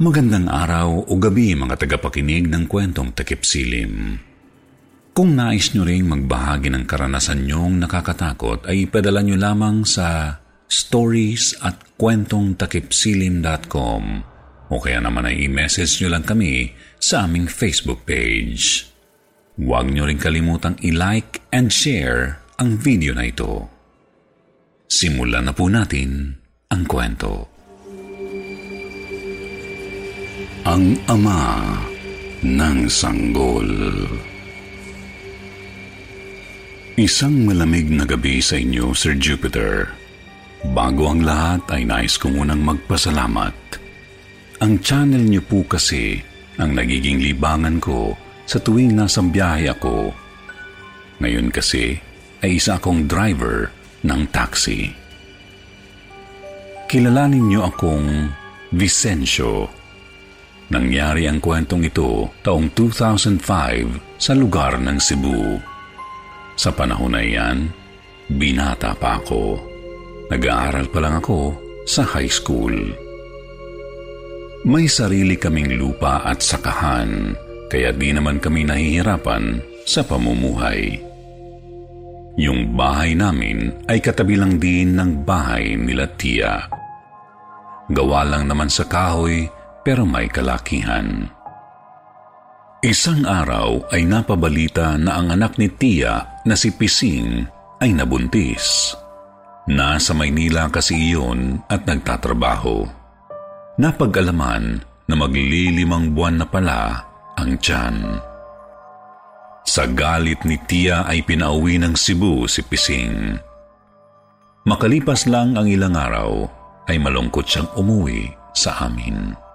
Magandang araw o gabi mga tagapakinig ng kwentong takip silim. Kung nais nyo ring magbahagi ng karanasan nyong nakakatakot ay ipadala nyo lamang sa stories at kwentongtakipsilim.com o kaya naman ay i-message nyo lang kami sa aming Facebook page. Huwag nyo rin kalimutang i-like and share ang video na ito. Simulan na po natin ang kwento. Ang Ama ng Sanggol Isang malamig na gabi sa inyo, Sir Jupiter. Bago ang lahat ay nais ko munang magpasalamat. Ang channel niyo po kasi ang nagiging libangan ko sa tuwing nasa biyahe ako. Ngayon kasi ay isa akong driver ng taxi. Kilalanin niyo akong Vicencio Nangyari ang kwentong ito taong 2005 sa lugar ng Cebu. Sa panahon na iyan, binata pa ako. Nag-aaral pa lang ako sa high school. May sarili kaming lupa at sakahan, kaya di naman kami nahihirapan sa pamumuhay. Yung bahay namin ay katabi lang din ng bahay nila Tia. Gawa lang naman sa kahoy pero may kalakihan. Isang araw ay napabalita na ang anak ni Tia na si Pising ay nabuntis. Nasa Maynila kasi iyon at nagtatrabaho. Napag-alaman na maglilimang buwan na pala ang tiyan. Sa galit ni Tia ay pinauwi ng Cebu si Pising. Makalipas lang ang ilang araw ay malungkot siyang umuwi sa amin.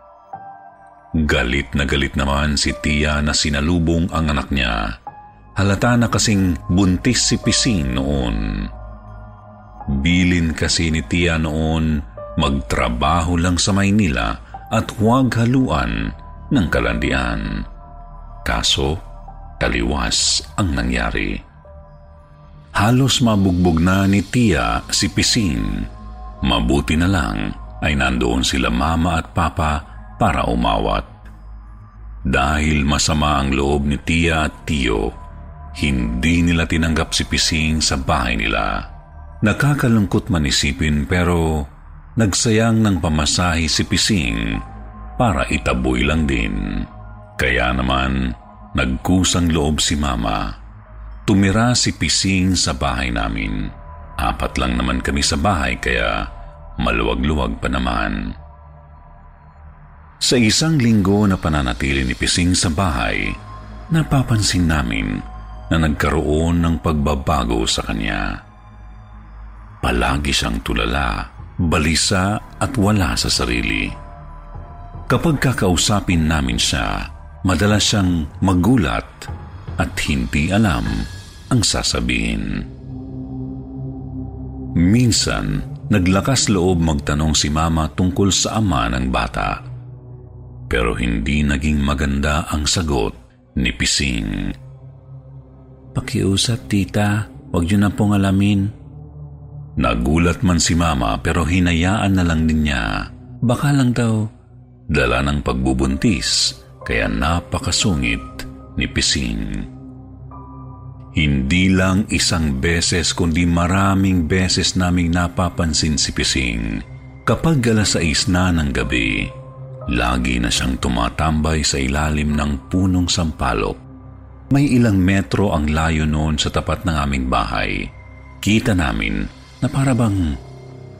Galit na galit naman si Tia na sinalubong ang anak niya. Halata na kasing buntis si Pising noon. Bilin kasi ni Tia noon magtrabaho lang sa Maynila at huwag haluan ng kalandian. Kaso, taliwas ang nangyari. Halos mabugbog na ni Tia si Pising. Mabuti na lang ay nandoon sila mama at papa para umawat. Dahil masama ang loob ni Tia at Tio, hindi nila tinanggap si Pising sa bahay nila. Nakakalungkot man isipin pero nagsayang ng pamasahe si Pising para itaboy lang din. Kaya naman nagkusang loob si Mama. tumira si Pising sa bahay namin. Apat lang naman kami sa bahay kaya maluwag-luwag pa naman. Sa isang linggo na pananatili ni Pising sa bahay, napapansin namin na nagkaroon ng pagbabago sa kanya. Palagi siyang tulala, balisa at wala sa sarili. Kapag kakausapin namin siya, madalas siyang magulat at hindi alam ang sasabihin. Minsan, naglakas loob magtanong si mama tungkol sa ama ng bata. Pero hindi naging maganda ang sagot ni Pising. Pakiusap, tita. Huwag niyo na pong alamin. Nagulat man si mama pero hinayaan na lang din niya. Baka lang daw dala ng pagbubuntis kaya napakasungit ni Pising. Hindi lang isang beses kundi maraming beses naming napapansin si Pising. Kapag alas sais na ng gabi, lagi na siyang tumatambay sa ilalim ng punong sampalok. May ilang metro ang layo noon sa tapat ng aming bahay. Kita namin na parabang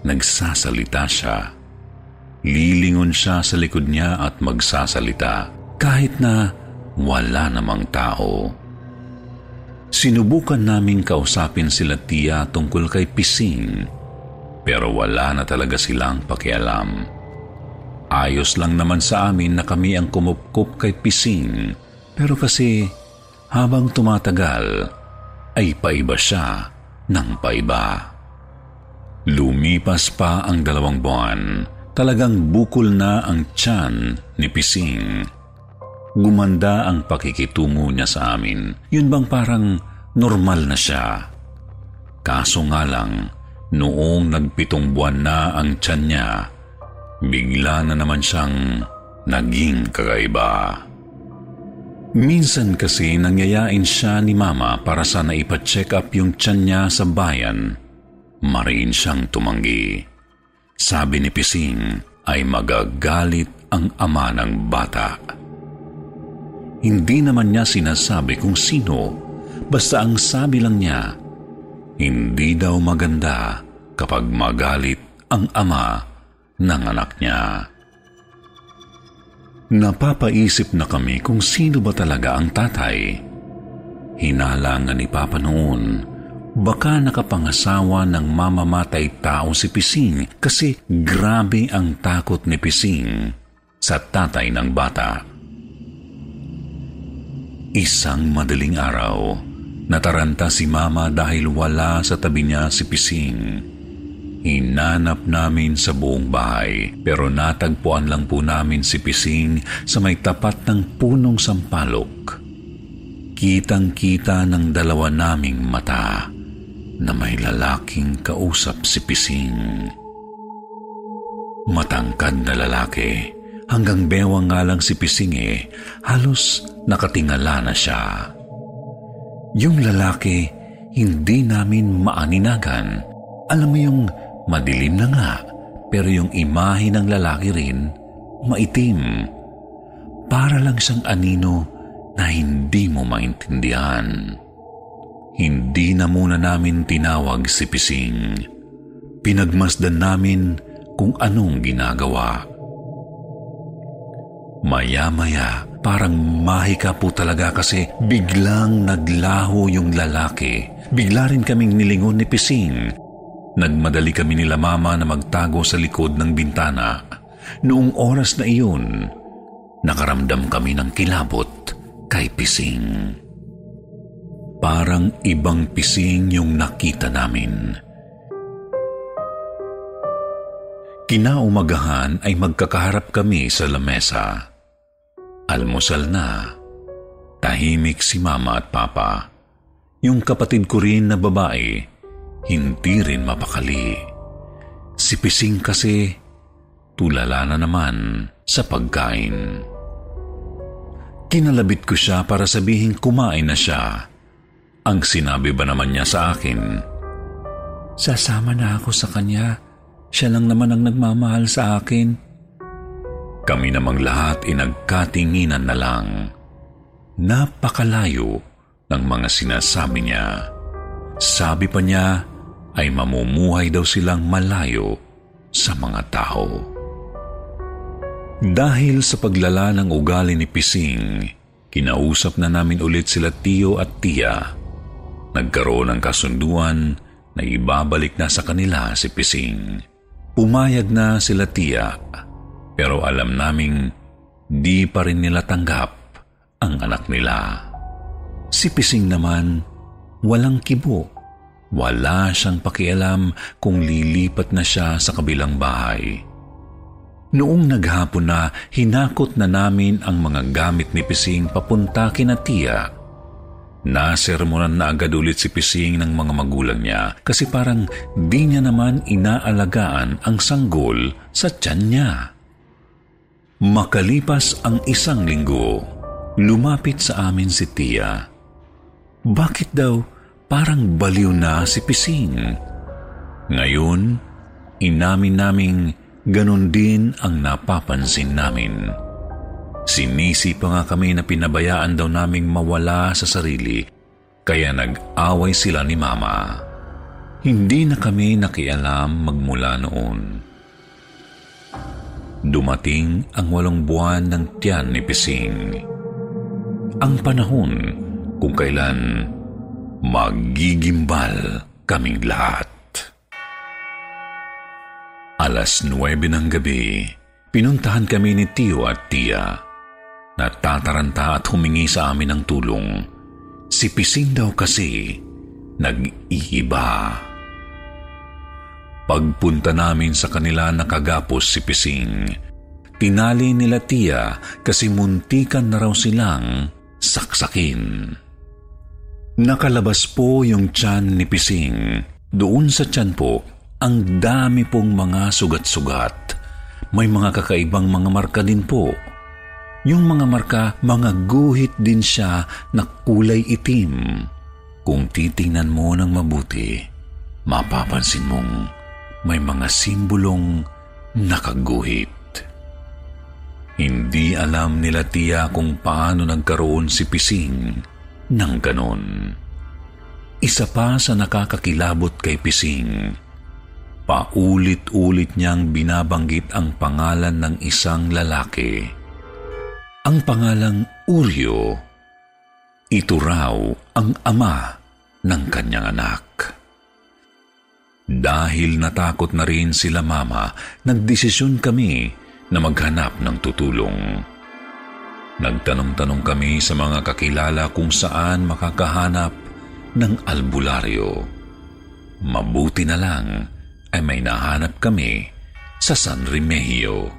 nagsasalita siya. Lilingon siya sa likod niya at magsasalita kahit na wala namang tao. Sinubukan naming kausapin sila tiya tungkol kay Pising, pero wala na talaga silang pakialam. Ayos lang naman sa amin na kami ang kumupkup kay Pising, pero kasi habang tumatagal, ay paiba siya ng paiba. Lumipas pa ang dalawang buwan, talagang bukol na ang tiyan ni Pising gumanda ang pakikitungo niya sa amin. Yun bang parang normal na siya? Kaso nga lang, noong nagpitong buwan na ang tiyan niya, bigla na naman siyang naging kakaiba. Minsan kasi nangyayain siya ni Mama para sana ipa-check up yung tiyan niya sa bayan. Mariin siyang tumanggi. Sabi ni Pising ay magagalit ang ama ng bata. Hindi naman niya sinasabi kung sino, basta ang sabi lang niya, hindi daw maganda kapag magalit ang ama ng anak niya. Napapaisip na kami kung sino ba talaga ang tatay. Hinalangan ni Papa noon, baka nakapangasawa ng mamamatay tao si Pising kasi grabe ang takot ni Pising sa tatay ng bata. Isang madaling araw, nataranta si Mama dahil wala sa tabi niya si Pising. Hinanap namin sa buong bahay pero natagpuan lang po namin si Pising sa may tapat ng punong sampalok. Kitang-kita ng dalawa naming mata na may lalaking kausap si Pising. Matangkad na lalaki Hanggang bewang nga lang si Pising eh, halos nakatingala na siya. Yung lalaki, hindi namin maaninagan. Alam mo yung madilim na nga, pero yung imahe ng lalaki rin, maitim. Para lang siyang anino na hindi mo maintindihan. Hindi na muna namin tinawag si Pising. Pinagmasdan namin kung anong ginagawa. Maya-maya, parang mahika po talaga kasi biglang naglaho yung lalaki. Bigla rin kaming nilingon ni Pising. Nagmadali kami nila mama na magtago sa likod ng bintana. Noong oras na iyon, nakaramdam kami ng kilabot kay Pising. Parang ibang pising yung nakita namin. Kinaumagahan ay magkakaharap kami sa lamesa. Almusal na. Tahimik si mama at papa. Yung kapatid ko rin na babae, hindi rin mapakali. Si Pising kasi, tulala na naman sa pagkain. Kinalabit ko siya para sabihin kumain na siya. Ang sinabi ba naman niya sa akin? Sasama na ako sa kanya. Siya lang naman ang nagmamahal sa akin. Kami namang lahat inagkatinginan na lang. Napakalayo ng mga sinasabi niya. Sabi pa niya ay mamumuhay daw silang malayo sa mga tao. Dahil sa paglala ng ugali ni Pising, kinausap na namin ulit sila Tio at Tia. Nagkaroon ng kasunduan na ibabalik na sa kanila si Pising. Pumayag na sila Tia, pero alam naming di pa rin nila tanggap ang anak nila. Si Pising naman, walang kibo wala siyang pakialam kung lilipat na siya sa kabilang bahay. Noong naghapon na, hinakot na namin ang mga gamit ni Pising papunta kina Tia. Nasermonan na agad ulit si Pising ng mga magulang niya kasi parang di niya naman inaalagaan ang sanggol sa tiyan niya. Makalipas ang isang linggo, lumapit sa amin si Tia. Bakit daw parang baliw na si Pising. Ngayon, inamin naming ganon din ang napapansin namin. Sinisi pa nga kami na pinabayaan daw naming mawala sa sarili, kaya nag-away sila ni Mama. Hindi na kami nakialam magmula noon. Dumating ang walong buwan ng tiyan ni Pising. Ang panahon kung kailan Magigimbal kaming lahat. Alas 9 ng gabi, pinuntahan kami ni Tio at Tia. Natataranta at humingi sa amin ng tulong. Si Pising daw kasi nag-iiba. Pagpunta namin sa kanila nakagapos si Pising. Tinali nila Tia kasi muntikan na raw silang saksakin. Nakalabas po yung tiyan ni Pising. Doon sa tiyan po, ang dami pong mga sugat-sugat. May mga kakaibang mga marka din po. Yung mga marka, mga guhit din siya na kulay itim. Kung titingnan mo ng mabuti, mapapansin mong may mga simbolong nakaguhit. Hindi alam nila tiya kung paano nagkaroon si Pising ng ganon. Isa pa sa nakakakilabot kay Pising, paulit-ulit niyang binabanggit ang pangalan ng isang lalaki. Ang pangalang Uryo, ito raw ang ama ng kanyang anak. Dahil natakot na rin sila mama, nagdesisyon kami na maghanap ng tutulong. Nagtanong-tanong kami sa mga kakilala kung saan makakahanap ng albularyo. Mabuti na lang ay may nahanap kami sa San Remigio.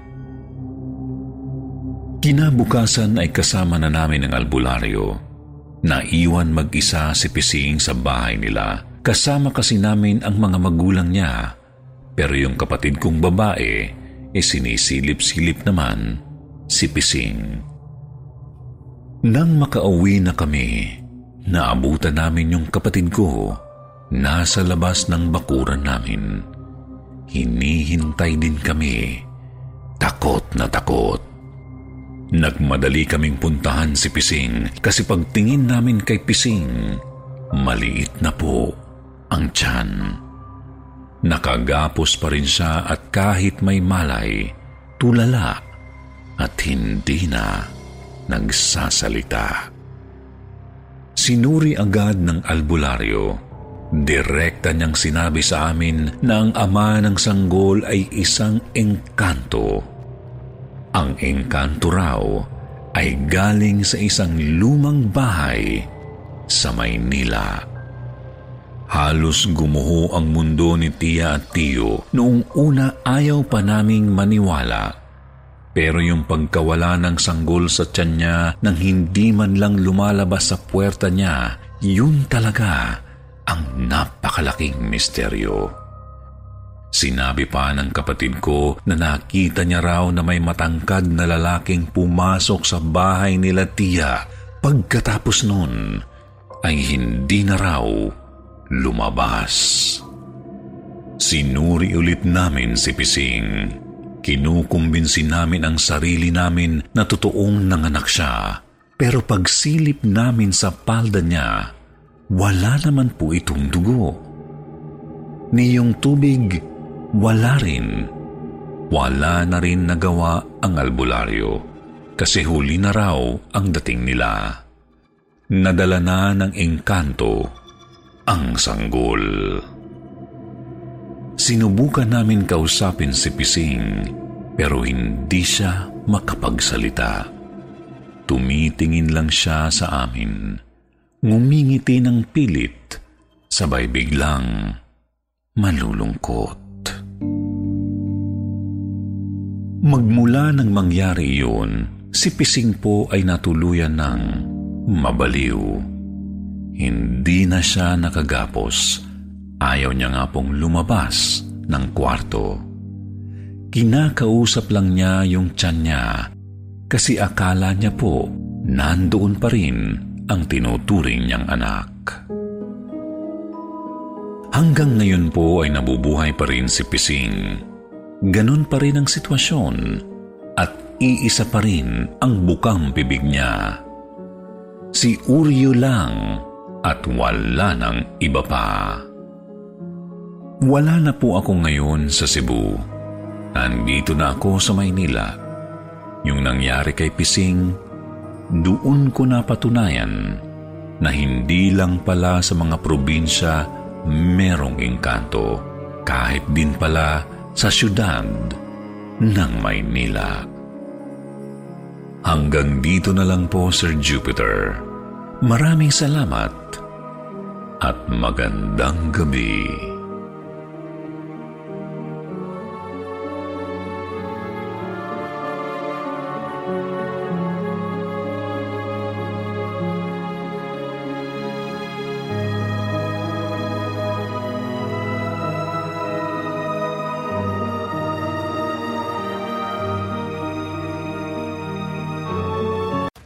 Kinabukasan ay kasama na namin ang albularyo. Naiwan mag-isa si Pising sa bahay nila. Kasama kasi namin ang mga magulang niya. Pero yung kapatid kong babae, e sinisilip-silip naman si Pising. Nang makauwi na kami, naabutan namin yung kapatid ko nasa labas ng bakuran namin. Hinihintay din kami. Takot na takot. Nagmadali kaming puntahan si Pising kasi pagtingin namin kay Pising, maliit na po ang tiyan. Nakagapos pa rin siya at kahit may malay, tulala at hindi na nagsasalita. Sinuri agad ng albularyo. Direkta niyang sinabi sa amin na ang ama ng sanggol ay isang engkanto. Ang engkanto raw ay galing sa isang lumang bahay sa Maynila. Halos gumuho ang mundo ni Tia at Tio noong una ayaw pa naming maniwala pero yung pagkawala ng sanggol sa tiyan niya nang hindi man lang lumalabas sa puwerta niya, yun talaga ang napakalaking misteryo. Sinabi pa ng kapatid ko na nakita niya raw na may matangkad na lalaking pumasok sa bahay nila tiya. Pagkatapos nun, ay hindi na raw lumabas. Sinuri ulit namin si Pising. Kinukumbinsi namin ang sarili namin na totoong nanganak siya Pero pagsilip namin sa palda niya, wala naman po itong dugo. Niyong tubig, wala rin. Wala na rin nagawa ang albularyo kasi huli na raw ang dating nila. Nadala na ng engkanto ang sanggol. Sinubukan namin kausapin si Pising pero hindi siya makapagsalita. Tumitingin lang siya sa amin. Ngumingiti ng pilit, sabay biglang malulungkot. Magmula nang mangyari iyon, si Pising po ay natuluyan ng mabaliw. Hindi na siya nakagapos. Ayaw niya nga pong lumabas ng kwarto. Kinakausap lang niya yung tiyan niya kasi akala niya po nandoon pa rin ang tinuturing niyang anak. Hanggang ngayon po ay nabubuhay pa rin si Pising. Ganon pa rin ang sitwasyon at iisa pa rin ang bukang bibig niya. Si Uryo lang at wala nang iba pa. Wala na po ako ngayon sa Cebu. Nandito na ako sa Maynila. Yung nangyari kay Pising, doon ko napatunayan na hindi lang pala sa mga probinsya merong engkanto, kahit din pala sa syudad ng Maynila. Hanggang dito na lang po, Sir Jupiter. Maraming salamat at magandang gabi.